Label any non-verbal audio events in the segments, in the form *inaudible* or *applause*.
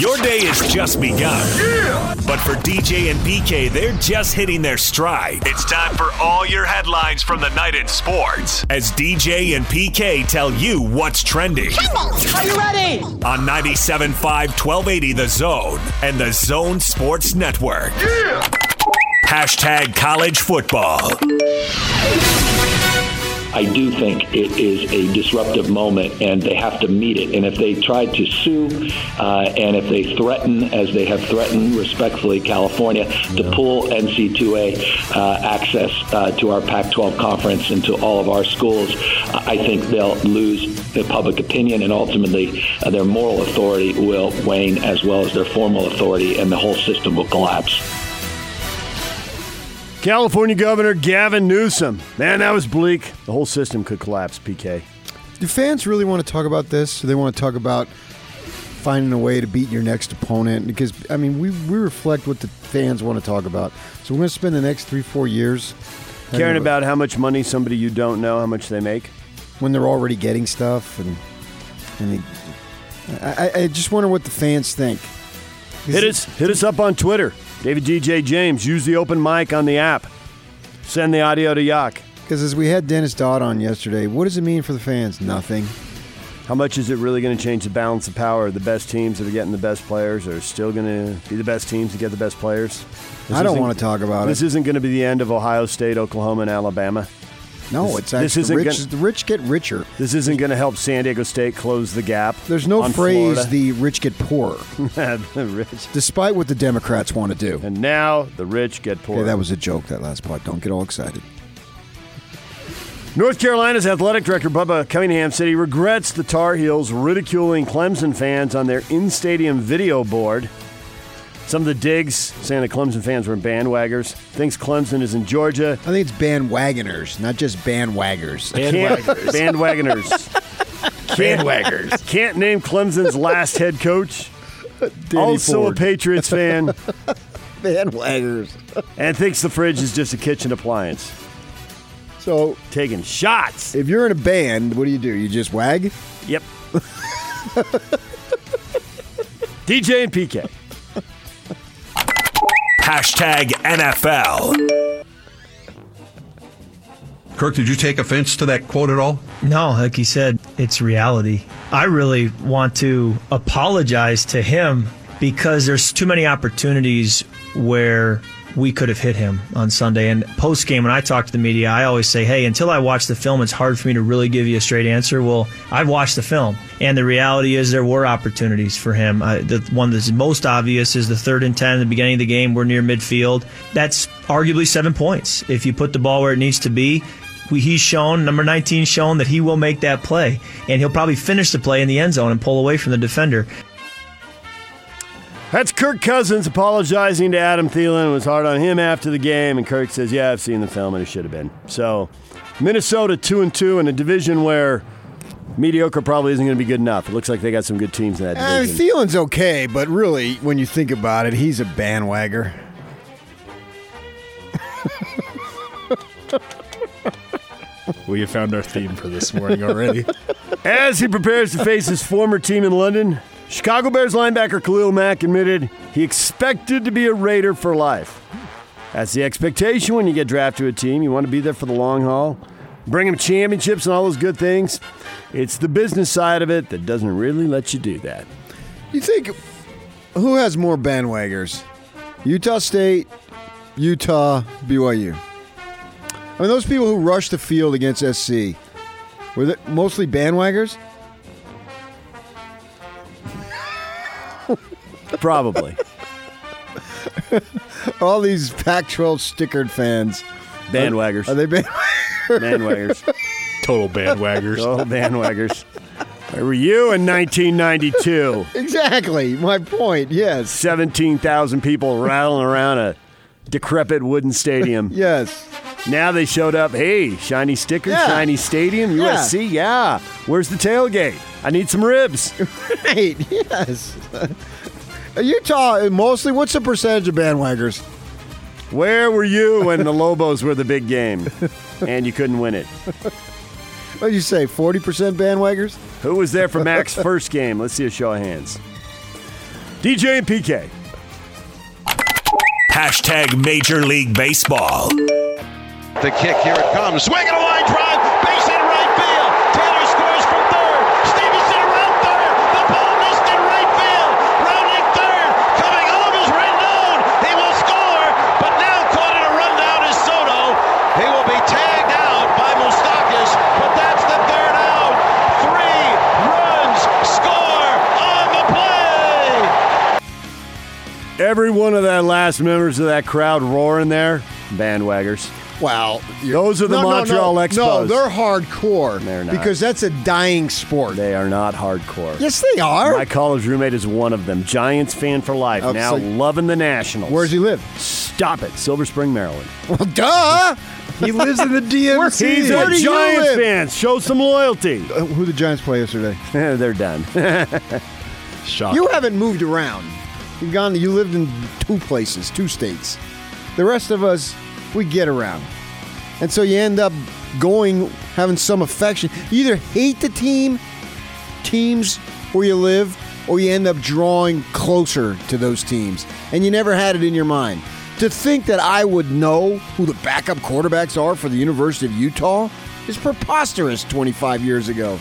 Your day is just begun. Yeah! But for DJ and PK, they're just hitting their stride. It's time for all your headlines from the night in sports. As DJ and PK tell you what's trending. Are you ready? On 97.5 1280 The Zone and the Zone Sports Network. Yeah! Hashtag college football. I do think it is a disruptive moment, and they have to meet it. And if they try to sue, uh, and if they threaten, as they have threatened respectfully, California, to pull NCAA uh, access uh, to our Pac-12 conference and to all of our schools, I think they'll lose the public opinion, and ultimately uh, their moral authority will wane, as well as their formal authority, and the whole system will collapse. California Governor Gavin Newsom. Man, that was bleak. The whole system could collapse, PK. Do fans really want to talk about this? Do they want to talk about finding a way to beat your next opponent? Because, I mean, we, we reflect what the fans want to talk about. So we're going to spend the next three, four years Caring about how much money somebody you don't know, how much they make. when they're already getting stuff. And, and they, I, I just wonder what the fans think. Hit us, hit us up on Twitter. David DJ James. Use the open mic on the app. Send the audio to Yak. Because as we had Dennis Dodd on yesterday, what does it mean for the fans? Nothing. How much is it really going to change the balance of power? The best teams that are getting the best players are still going to be the best teams to get the best players. This I don't want to talk about it. This isn't going to be the end of Ohio State, Oklahoma, and Alabama. No, this- it's this actually isn't rich. gonna- the rich get richer. This isn't going to help San Diego State close the gap. There's no phrase Florida. the rich get poorer, *laughs* the rich. despite what the Democrats want to do. And now the rich get poor. Okay, that was a joke, that last part. Don't get all excited. North Carolina's athletic director Bubba Cunningham said he regrets the Tar Heels ridiculing Clemson fans on their in-stadium video board. Some of the digs saying that Clemson fans were bandwaggers. Thinks Clemson is in Georgia. I think it's bandwagoners, not just bandwaggers. Can't, bandwagoners. *laughs* Bandwaggers. Can't name Clemson's last head coach. also Ford. a Patriots fan, *laughs* bandwaggers. and thinks the fridge is just a kitchen appliance. So Taking shots. if you're in a band, what do you do? You just wag? Yep. *laughs* DJ and PK. Hashtag NFL. Kirk, did you take offense to that quote at all? No, like he said, it's reality. I really want to apologize to him because there's too many opportunities where we could have hit him on Sunday. And post game, when I talk to the media, I always say, hey, until I watch the film, it's hard for me to really give you a straight answer. Well, I've watched the film, and the reality is there were opportunities for him. Uh, the one that's most obvious is the third and 10 at the beginning of the game. We're near midfield. That's arguably seven points. If you put the ball where it needs to be, he's shown, number 19 shown that he will make that play. And he'll probably finish the play in the end zone and pull away from the defender. That's Kirk Cousins apologizing to Adam Thielen. It was hard on him after the game, and Kirk says, "Yeah, I've seen the film, and it should have been." So, Minnesota two and two in a division where mediocre probably isn't going to be good enough. It looks like they got some good teams in that Uh, division. Thielen's okay, but really, when you think about it, he's a bandwagger. *laughs* We have found our theme for this morning already. As he prepares to face his former team in London, Chicago Bears linebacker Khalil Mack admitted he expected to be a Raider for life. That's the expectation when you get drafted to a team. You want to be there for the long haul, bring them championships and all those good things. It's the business side of it that doesn't really let you do that. You think who has more bandwaggers? Utah State, Utah, BYU. I mean, those people who rushed the field against SC were they mostly bandwaggers. Probably. *laughs* All these Pac-12 stickered fans. Bandwaggers. Are they band? Bandwaggers. *laughs* Total bandwaggers. Oh, bandwaggers. Where were you in 1992? exactly. My point. Yes. 17,000 people rattling around a decrepit wooden stadium. *laughs* Yes. Now they showed up. Hey, shiny sticker, Yeah. shiny stadium, Yeah. USC. Yeah. Where's the tailgate? I need some ribs. Right. Yes. Utah eh, mostly. What's the percentage of bandwaggers? Where were you when the Lobos were the big game and you couldn't win it? What did you say? Forty percent bandwaggers? Who was there for Mac's *laughs* first game? Let's see a show of hands. DJ and PK. Hashtag Major League Baseball. The kick, here it comes. Swing and a line drive. Base hit right field. Every one of that last members of that crowd roaring there, bandwaggers. Wow. Those are the no, Montreal no, no. Expos. No, they're hardcore. They're not. Because that's a dying sport. They are not hardcore. yes, they are. My college roommate is one of them. Giants fan for life. Oh, now so- loving the Nationals. Where does he live? Stop it. Silver Spring, Maryland. *laughs* Well, duh. He lives in the *laughs* DMV. He's a Giants fan. Show some loyalty. Uh, who the Giants play yesterday? *laughs* They're done. Shock. You haven't moved around. You've gone. You lived in two places, two states. The rest of us, we get around, and so you end up going having some affection. You either hate the team, teams where you live, or you end up drawing closer to those teams, and you never had it in your mind. To think that I would know who the backup quarterbacks are for the University of Utah is preposterous 25 years ago.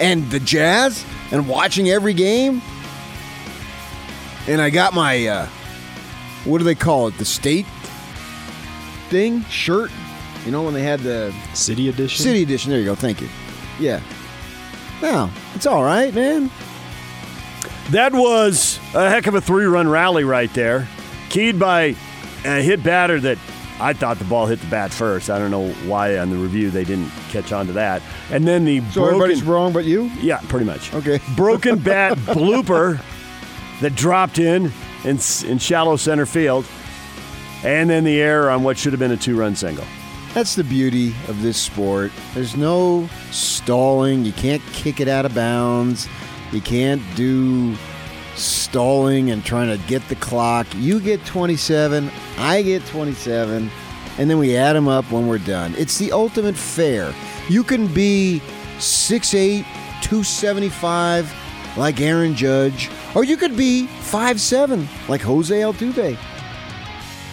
And the Jazz, and watching every game, and I got my uh, what do they call it? The state thing shirt. You know when they had the City Edition. city edition. There you go. Thank you. Yeah. No, it's all right, man. that was a heck of a three run rally right there. Keyed by a hit batter that I thought the ball hit the bat first. I don't know why on the review they didn't catch on to that. And then the So broken, everybody's wrong, but you. Yeah, pretty much. Okay. Broken *laughs* bat blooper that dropped in, in in shallow center field. And then the error on what should have been a two run single. That's the beauty of this sport. There's no stalling. You can't kick it out of bounds. You can't do stalling and trying to get the clock. You get 27, I get 27, and then we add them up when we're done. It's the ultimate fair. You can be 6'8, 275 like Aaron Judge, or you could be 5'7 like Jose Altuve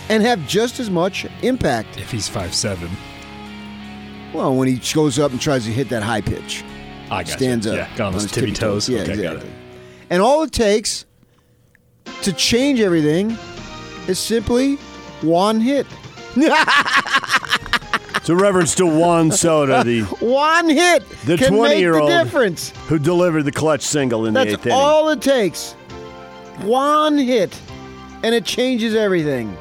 and have just as much impact. If he's five seven, Well, when he goes up and tries to hit that high pitch, I got stands up, Yeah, got on his tippy toes. Yeah, okay, exactly. got it. And all it takes to change everything is simply one hit. *laughs* So reference to Juan Soto, the *laughs* One hit The can make 20-year-old the difference. who delivered the clutch single in the That's eighth inning. That's all it takes. One hit, and it changes everything.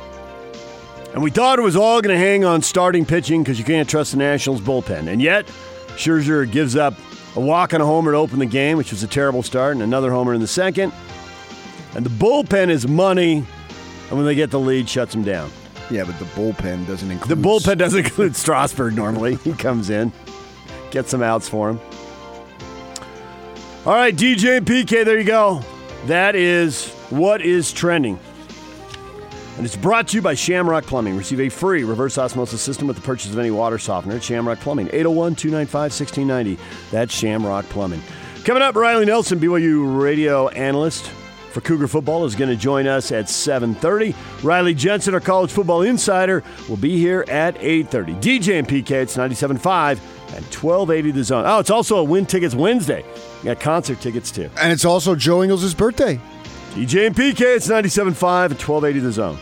And we thought it was all going to hang on starting pitching because you can't trust the Nationals bullpen. And yet, Scherzer gives up a walk and a homer to open the game, which was a terrible start, and another homer in the second. And the bullpen is money, and when they get the lead, shuts them down. Yeah, but the bullpen doesn't include The bullpen doesn't include Strasburg normally. He comes in, gets some outs for him. All right, DJ and PK, there you go. That is what is trending. And it's brought to you by Shamrock Plumbing. Receive a free reverse osmosis system with the purchase of any water softener at Shamrock Plumbing. 801 295 1690. That's Shamrock Plumbing. Coming up, Riley Nelson, BYU radio analyst for Cougar football, is going to join us at 7.30. Riley Jensen, our college football insider, will be here at 8.30. DJ and PK, it's 97.5 and 1280 the zone. Oh, it's also a Win Tickets Wednesday. You got concert tickets, too. And it's also Joe Ingles' birthday. DJ and PK, it's 97.5 and 1280 the zone.